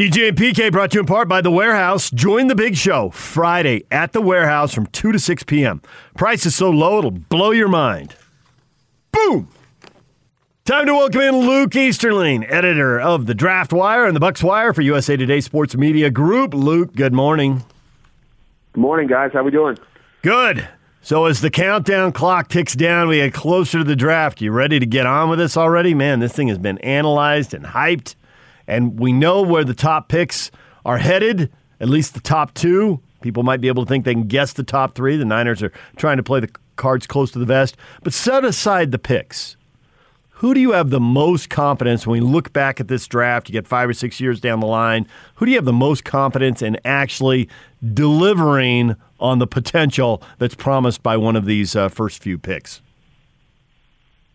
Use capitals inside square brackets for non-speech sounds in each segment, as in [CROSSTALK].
DJ and PK brought to you in part by The Warehouse. Join the big show Friday at The Warehouse from 2 to 6 p.m. Price is so low it'll blow your mind. Boom! Time to welcome in Luke Easterling, editor of the Draft Wire and the Bucs Wire for USA Today Sports Media Group. Luke, good morning. Good morning, guys. How are we doing? Good. So as the countdown clock ticks down, we get closer to the draft. You ready to get on with this already? Man, this thing has been analyzed and hyped and we know where the top picks are headed, at least the top two. People might be able to think they can guess the top three. The Niners are trying to play the cards close to the vest. But set aside the picks. Who do you have the most confidence when we look back at this draft? You get five or six years down the line. Who do you have the most confidence in actually delivering on the potential that's promised by one of these uh, first few picks?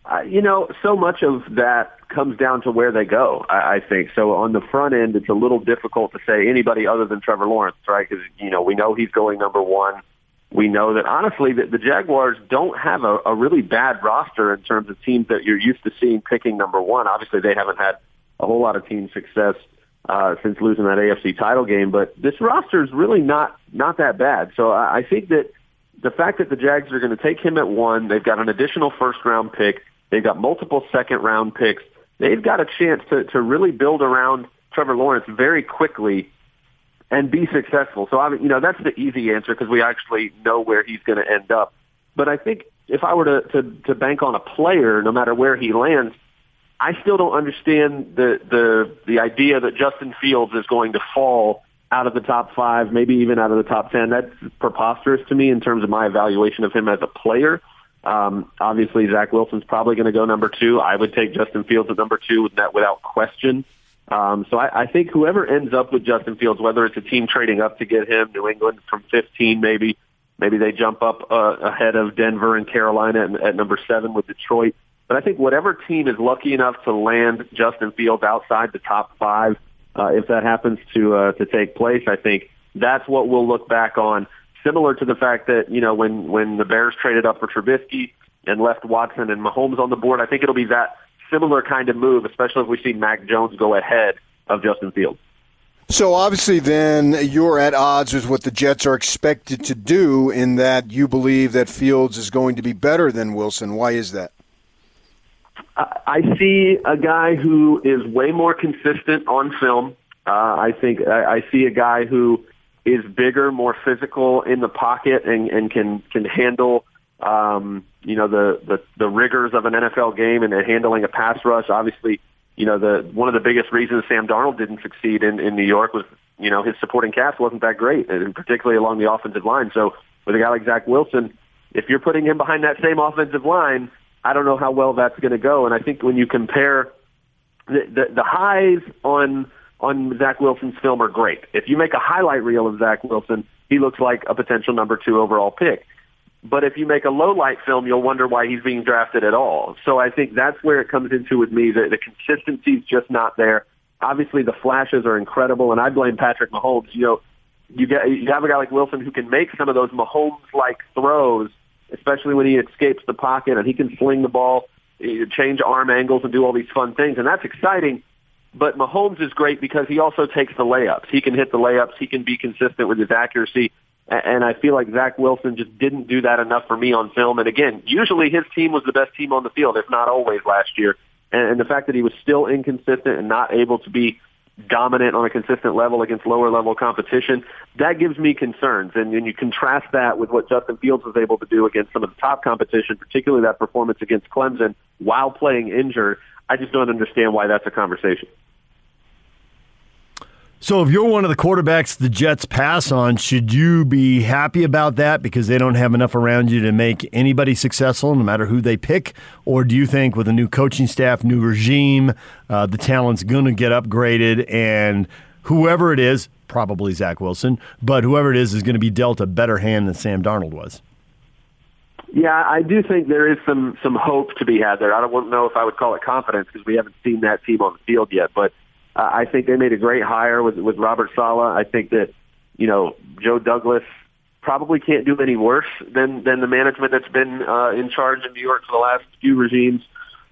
Uh, you know, so much of that comes down to where they go. I, I think so. On the front end, it's a little difficult to say anybody other than Trevor Lawrence, right? Because you know we know he's going number one. We know that honestly that the Jaguars don't have a, a really bad roster in terms of teams that you're used to seeing picking number one. Obviously, they haven't had a whole lot of team success uh, since losing that AFC title game, but this roster is really not not that bad. So I, I think that the fact that the Jags are going to take him at one, they've got an additional first round pick, they've got multiple second round picks they've got a chance to, to really build around Trevor Lawrence very quickly and be successful. So, I mean, you know, that's the easy answer because we actually know where he's going to end up. But I think if I were to, to, to bank on a player, no matter where he lands, I still don't understand the, the, the idea that Justin Fields is going to fall out of the top five, maybe even out of the top 10. That's preposterous to me in terms of my evaluation of him as a player. Um, obviously, Zach Wilson's probably going to go number two. I would take Justin Fields at number two with that without question. Um, so I, I think whoever ends up with Justin Fields, whether it's a team trading up to get him, New England from 15, maybe maybe they jump up uh, ahead of Denver and Carolina at, at number seven with Detroit. But I think whatever team is lucky enough to land Justin Fields outside the top five, uh, if that happens to uh, to take place, I think that's what we'll look back on similar to the fact that, you know, when, when the Bears traded up for Trubisky and left Watson and Mahomes on the board, I think it'll be that similar kind of move, especially if we see Mac Jones go ahead of Justin Fields. So obviously, then you're at odds with what the Jets are expected to do in that you believe that Fields is going to be better than Wilson. Why is that? I see a guy who is way more consistent on film. Uh, I think I, I see a guy who is bigger, more physical in the pocket, and, and can can handle um, you know the, the the rigors of an NFL game and handling a pass rush. Obviously, you know the one of the biggest reasons Sam Darnold didn't succeed in in New York was you know his supporting cast wasn't that great, and particularly along the offensive line. So with a guy like Zach Wilson, if you're putting him behind that same offensive line, I don't know how well that's going to go. And I think when you compare the, the, the highs on on Zach Wilson's film are great. If you make a highlight reel of Zach Wilson, he looks like a potential number two overall pick. But if you make a low light film, you'll wonder why he's being drafted at all. So I think that's where it comes into with me. The, the consistency is just not there. Obviously, the flashes are incredible, and I blame Patrick Mahomes. You know, you get you have a guy like Wilson who can make some of those Mahomes-like throws, especially when he escapes the pocket and he can sling the ball, eh, change arm angles, and do all these fun things, and that's exciting. But Mahomes is great because he also takes the layups. He can hit the layups. He can be consistent with his accuracy. And I feel like Zach Wilson just didn't do that enough for me on film. And again, usually his team was the best team on the field, if not always last year. And the fact that he was still inconsistent and not able to be dominant on a consistent level against lower level competition, that gives me concerns. And when you contrast that with what Justin Fields was able to do against some of the top competition, particularly that performance against Clemson while playing injured, I just don't understand why that's a conversation. So, if you're one of the quarterbacks the Jets pass on, should you be happy about that because they don't have enough around you to make anybody successful, no matter who they pick? Or do you think with a new coaching staff, new regime, uh, the talent's going to get upgraded and whoever it is, probably Zach Wilson, but whoever it is is going to be dealt a better hand than Sam Darnold was? Yeah, I do think there is some some hope to be had there. I don't know if I would call it confidence because we haven't seen that team on the field yet, but uh, I think they made a great hire with with Robert Saleh. I think that you know Joe Douglas probably can't do any worse than than the management that's been uh, in charge in New York for the last few regimes.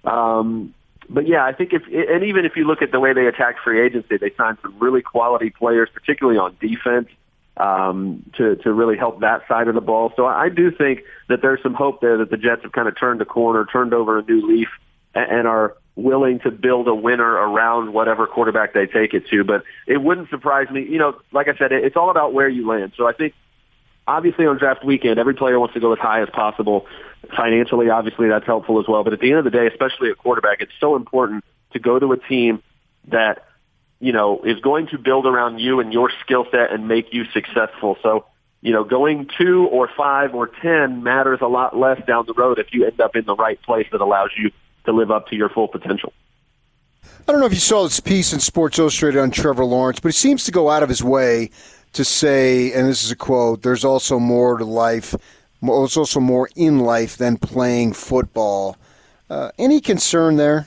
Um, but yeah, I think if and even if you look at the way they attack free agency, they signed some really quality players, particularly on defense, um, to to really help that side of the ball. So I do think that there's some hope there that the Jets have kind of turned a corner, turned over a new leaf, and, and are willing to build a winner around whatever quarterback they take it to. But it wouldn't surprise me. You know, like I said, it's all about where you land. So I think obviously on draft weekend, every player wants to go as high as possible. Financially, obviously, that's helpful as well. But at the end of the day, especially at quarterback, it's so important to go to a team that, you know, is going to build around you and your skill set and make you successful. So, you know, going two or five or ten matters a lot less down the road if you end up in the right place that allows you to live up to your full potential. I don't know if you saw this piece in Sports Illustrated on Trevor Lawrence, but he seems to go out of his way to say, and this is a quote, there's also more to life, there's also more in life than playing football. Uh, any concern there?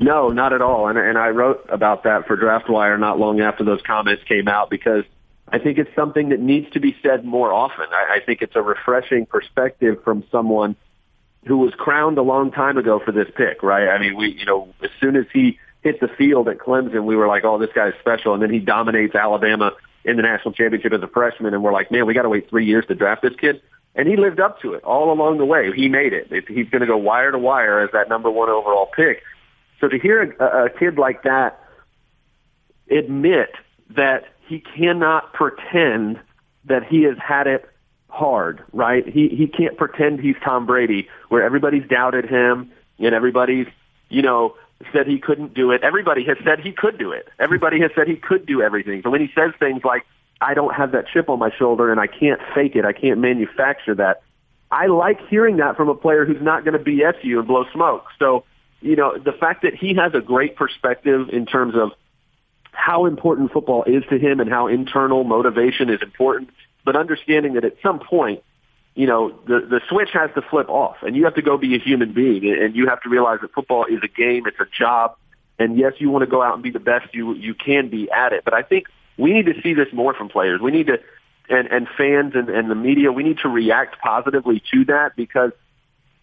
No, not at all. And, and I wrote about that for DraftWire not long after those comments came out because I think it's something that needs to be said more often. I, I think it's a refreshing perspective from someone who was crowned a long time ago for this pick, right? I mean, we, you know, as soon as he hit the field at Clemson, we were like, oh, this guy's special. And then he dominates Alabama in the national championship as a freshman. And we're like, man, we got to wait three years to draft this kid. And he lived up to it all along the way. He made it. He's going to go wire to wire as that number one overall pick. So to hear a, a kid like that admit that he cannot pretend that he has had it hard, right? He he can't pretend he's Tom Brady, where everybody's doubted him and everybody's you know said he couldn't do it. Everybody has said he could do it. Everybody has said he could do everything. So when he says things like, I don't have that chip on my shoulder and I can't fake it, I can't manufacture that, I like hearing that from a player who's not going to BS you and blow smoke. So, you know, the fact that he has a great perspective in terms of how important football is to him and how internal motivation is important, but understanding that at some point you know, the, the switch has to flip off and you have to go be a human being and you have to realize that football is a game. It's a job. And yes, you want to go out and be the best you, you can be at it. But I think we need to see this more from players. We need to, and, and fans and, and the media, we need to react positively to that because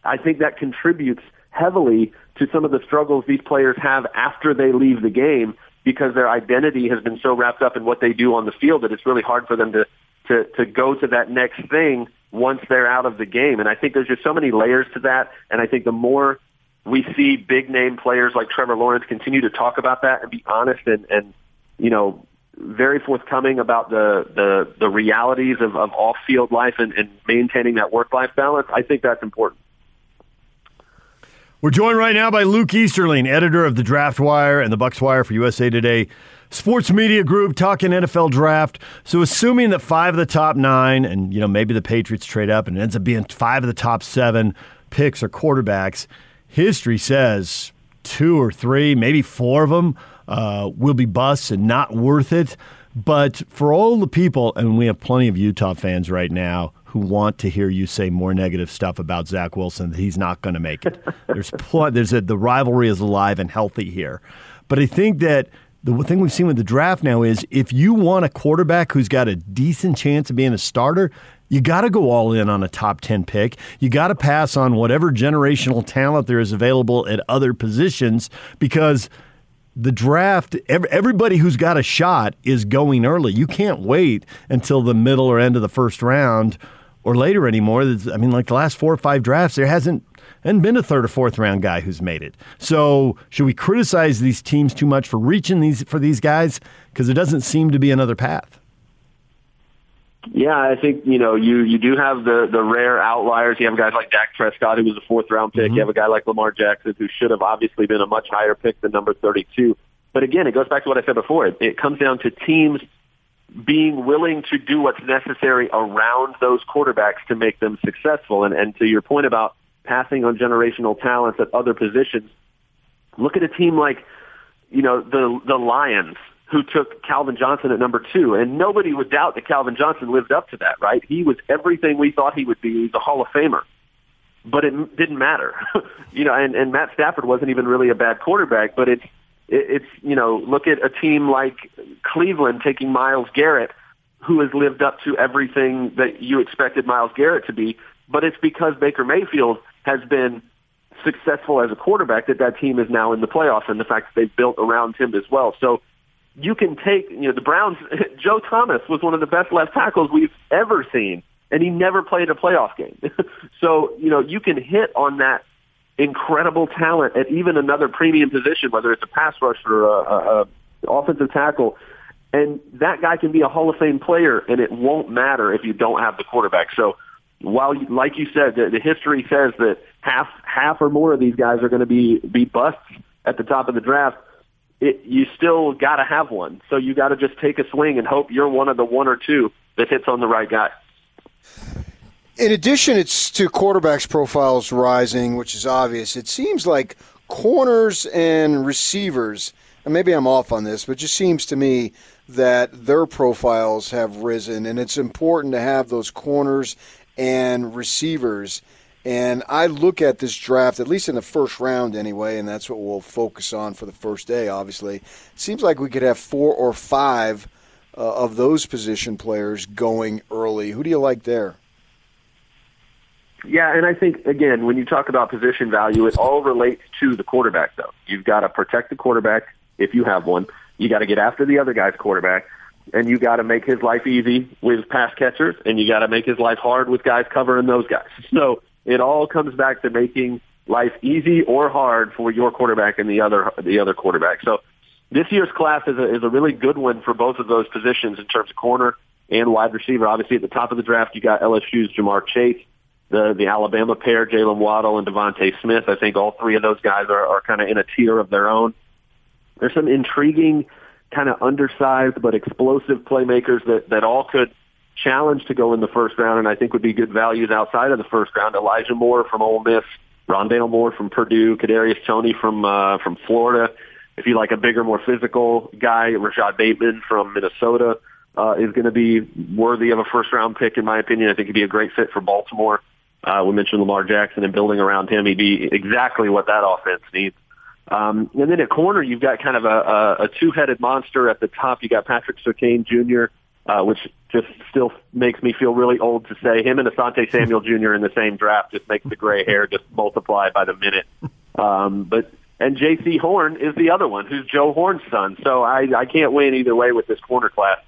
I think that contributes heavily to some of the struggles these players have after they leave the game because their identity has been so wrapped up in what they do on the field that it's really hard for them to, to, to go to that next thing once they're out of the game. And I think there's just so many layers to that. And I think the more we see big name players like Trevor Lawrence continue to talk about that and be honest and, and you know, very forthcoming about the, the, the realities of, of off field life and, and maintaining that work life balance, I think that's important. We're joined right now by Luke Easterling, editor of the Draft Wire and the Bucs Wire for USA Today sports media group talking NFL draft. So assuming that five of the top nine, and you know maybe the Patriots trade up and it ends up being five of the top seven picks or quarterbacks, history says two or three, maybe four of them uh, will be busts and not worth it. But for all the people, and we have plenty of Utah fans right now who want to hear you say more negative stuff about Zach Wilson that he's not going to make it. [LAUGHS] There's pl- there's a, the rivalry is alive and healthy here, but I think that the thing we've seen with the draft now is if you want a quarterback who's got a decent chance of being a starter, you got to go all in on a top 10 pick. You got to pass on whatever generational talent there is available at other positions because the draft, everybody who's got a shot is going early. You can't wait until the middle or end of the first round or later anymore. I mean, like the last four or five drafts, there hasn't and been a third or fourth round guy who's made it. So should we criticize these teams too much for reaching these for these guys because there doesn't seem to be another path? Yeah, I think you know you you do have the the rare outliers. You have guys like Dak Prescott, who was a fourth round pick. Mm-hmm. You have a guy like Lamar Jackson, who should have obviously been a much higher pick than number thirty two. But again, it goes back to what I said before. It, it comes down to teams being willing to do what's necessary around those quarterbacks to make them successful. And and to your point about passing on generational talents at other positions. Look at a team like, you know, the the Lions who took Calvin Johnson at number two, and nobody would doubt that Calvin Johnson lived up to that, right? He was everything we thought he would be. He's a Hall of Famer, but it didn't matter, [LAUGHS] you know. And, and Matt Stafford wasn't even really a bad quarterback, but it's it's you know, look at a team like Cleveland taking Myles Garrett, who has lived up to everything that you expected Myles Garrett to be, but it's because Baker Mayfield has been successful as a quarterback that that team is now in the playoffs and the fact that they've built around him as well. So you can take, you know, the Browns, [LAUGHS] Joe Thomas was one of the best left tackles we've ever seen, and he never played a playoff game. [LAUGHS] so, you know, you can hit on that incredible talent at even another premium position, whether it's a pass rusher or a, a, a offensive tackle. And that guy can be a Hall of Fame player, and it won't matter if you don't have the quarterback. So, while, you, like you said, the, the history says that half half or more of these guys are going to be be busts at the top of the draft, it, you still got to have one. So you got to just take a swing and hope you're one of the one or two that hits on the right guy. In addition, it's to quarterbacks profiles rising, which is obvious. It seems like corners and receivers, and maybe I'm off on this, but it just seems to me that their profiles have risen, and it's important to have those corners and receivers. And I look at this draft, at least in the first round anyway, and that's what we'll focus on for the first day, obviously. It seems like we could have four or five uh, of those position players going early. Who do you like there? Yeah, and I think, again, when you talk about position value, it all relates to the quarterback, though. You've got to protect the quarterback if you have one. You got to get after the other guy's quarterback and you got to make his life easy with pass catchers, and you got to make his life hard with guys covering those guys. [LAUGHS] So it all comes back to making life easy or hard for your quarterback and the other the other quarterback. So this year's class is a, is a really good one for both of those positions in terms of corner and wide receiver. Obviously, at the top of the draft, you got LSU's Ja'Marr Chase, the the Alabama pair, Jaylen Waddle and DeVonta Smith. I think all three of those guys are, are kind of in a tier of their own. There's some intriguing kind of undersized but explosive playmakers that, that all could challenge to go in the first round and I think would be good values outside of the first round. Elijah Moore from Ole Miss, Rondale Moore from Purdue, Kadarius Toney from uh, from Florida. If you like a bigger, more physical guy, Rashod Bateman from Minnesota uh, is going to be worthy of a first round pick in my opinion. I think he'd be a great fit for Baltimore. Uh, we mentioned Lamar Jackson and building around him. He'd be exactly what that offense needs. Um, and then at corner, you've got kind of a, a, a two-headed monster at the top. You got Patrick Surtain Jr., uh, which just still makes me feel really old to say. Him and Asante Samuel Jr. in the same draft just makes the gray hair just multiply by the minute. Um, but and Jaycee Horn is the other one, who's Joe Horn's son. So I, I can't win either way with this corner class.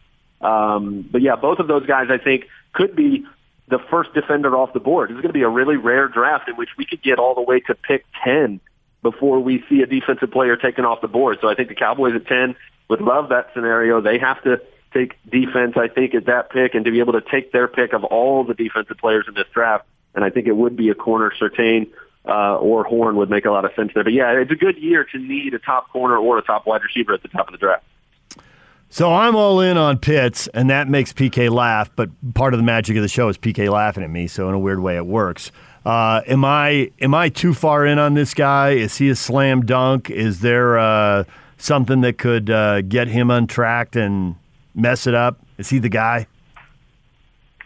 Um, but yeah, both of those guys I think could be the first defender off the board. It's going to be a really rare draft in which we could get all the way to pick 10 before we see a defensive player taken off the board. So I think the Cowboys at 10 would love that scenario. They have to take defense, I think, at that pick and to be able to take their pick of all the defensive players in this draft. And I think it would be a corner, Surtain uh, or Horn would make a lot of sense there. But yeah, it's a good year to need a top corner or a top wide receiver at the top of the draft. So I'm all in on Pitts, and that makes PK laugh. But part of the magic of the show is PK laughing at me. So in a weird way, it works. Uh, am I am I too far in on this guy? Is he a slam dunk? Is there uh, something that could uh, get him untracked and mess it up? Is he the guy?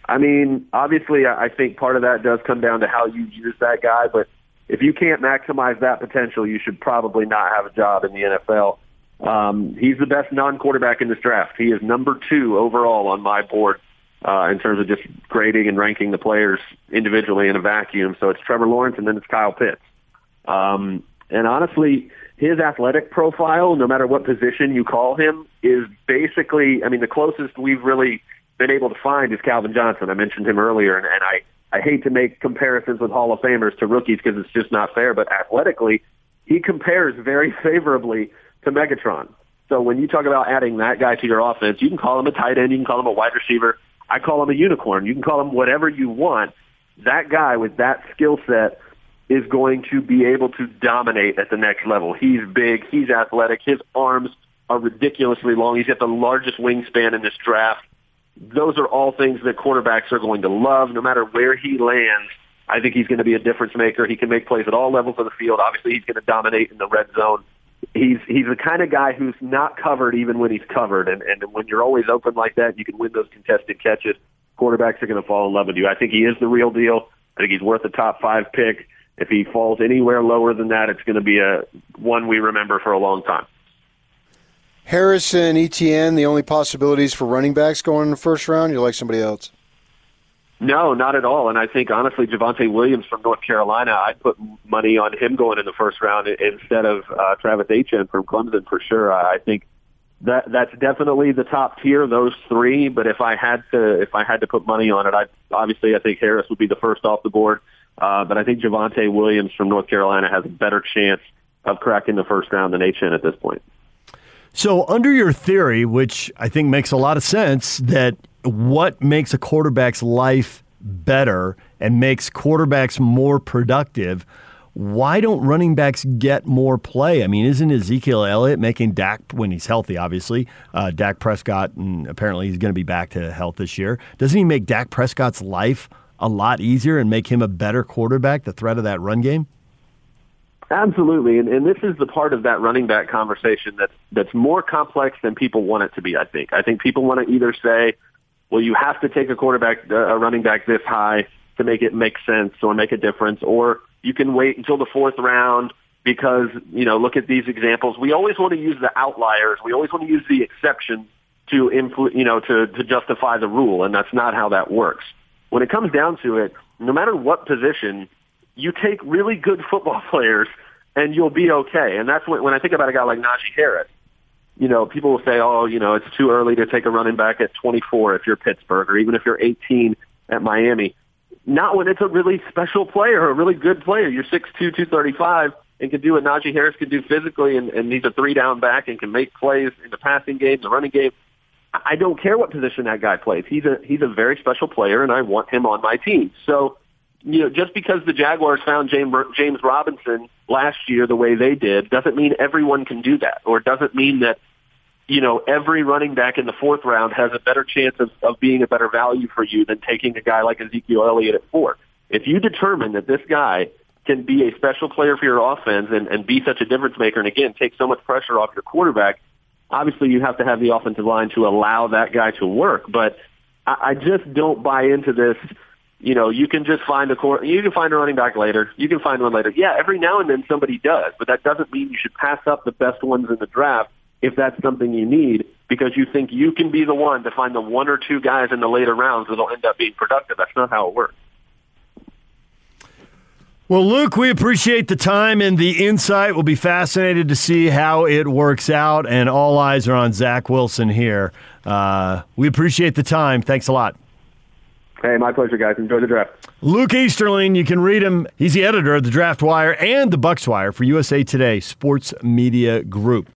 I mean, obviously, I think part of that does come down to how you use that guy. But if you can't maximize that potential, you should probably not have a job in the NFL. Um, he's the best non-quarterback in this draft. He is number two overall on my board uh, in terms of just grading and ranking the players individually in a vacuum. So it's Trevor Lawrence and then it's Kyle Pitts. Um, and honestly, his athletic profile, no matter what position you call him, is basically, I mean, the closest we've really been able to find is Calvin Johnson. I mentioned him earlier, and, and I, I hate to make comparisons with Hall of Famers to rookies because it's just not fair, but athletically, he compares very [LAUGHS] favorably to Megatron. So when you talk about adding that guy to your offense, you can call him a tight end, you can call him a wide receiver, I call him a unicorn. You can call him whatever you want. That guy with that skill set is going to be able to dominate at the next level. He's big. He's athletic. His arms are ridiculously long. He's got the largest wingspan in this draft. Those are all things that quarterbacks are going to love no matter where he lands. I think he's going to be a difference maker. He can make plays at all levels of the field. Obviously, he's going to dominate in the red zone he's he's the kind of guy who's not covered even when he's covered, and and when you're always open like that, you can win those contested catches. Quarterbacks are going to fall in love with you. I think he is the real deal. I think he's worth a top five pick. If he falls anywhere lower than that, it's going to be a one we remember for a long time. Harrison, Etienne, the only possibilities for running backs going in the first round. You like somebody else? No, not at all. And I think honestly, Javonte Williams from North Carolina, I'd put money on him going in the first round instead of uh, Travis Etienne from Clemson for sure. I think that that's definitely the top tier, those three. But if I had to, if I had to put money on it, I obviously I think Harris would be the first off the board. Uh, but I think Javonte Williams from North Carolina has a better chance of cracking the first round than Etienne at this point. So, under your theory, which I think makes a lot of sense, that what makes a quarterback's life better and makes quarterbacks more productive, why don't running backs get more play? I mean, isn't Ezekiel Elliott making Dak when he's healthy? Obviously, uh, Dak Prescott, and apparently he's going to be back to health this year. Doesn't he make Dak Prescott's life a lot easier and make him a better quarterback? The threat of that run game. Absolutely, and, and this is the part of that running back conversation that's that's more complex than people want it to be. I think. I think people want to either say, "Well, you have to take a quarterback, uh, a running back this high to make it make sense or make a difference," or you can wait until the fourth round because you know look at these examples. We always want to use the outliers. We always want to use the exceptions to influ- you know to to justify the rule, and that's not how that works. When it comes down to it, no matter what position, you take really good football [LAUGHS] players and you'll be okay. And that's when, when I think about a guy like Najee Harris, you know, people will say, oh, you know, it's too early to take a running back at 24 if you're Pittsburgh or even if you're 18 at Miami. Not when it's a really special player, a really good player. You're 6'2", 235 and can do what Najee Harris can do physically and, and he's a three down back and can make plays in the passing game, the running game. I don't care what position that guy plays. He's a he's a very special player and I want him on my team. So you know, just because the Jaguars found James, James Robinson last year the way they did doesn't mean everyone can do that, or doesn't mean that you know every running back in the fourth round has a better chance of, of being a better value for you than taking a guy like Ezekiel Elliott at four. If you determine that this guy can be a special player for your offense and, and be such a difference maker, and again take so much pressure off your quarterback, obviously you have to have the offensive line to allow that guy to work. But I, I just don't buy into this you know, you can just find a core, you can find a running back later. You can find one later. Yeah, every now and then somebody does, but that doesn't mean you should pass up the best ones in the draft if that's something you need because you think you can be the one to find the one or two guys in the later rounds that'll end up being productive. That's not how it works. Well, Luke, we appreciate the time and the insight. We'll be fascinated to see how it works out, and all eyes are on Zach Wilson here. Uh, we appreciate the time. Thanks a lot. Hey, my pleasure, guys. Enjoy the draft. Luke Easterling, you can read him. He's the editor of the Draft Wire and the Bucs Wire for USA Today Sports Media Group.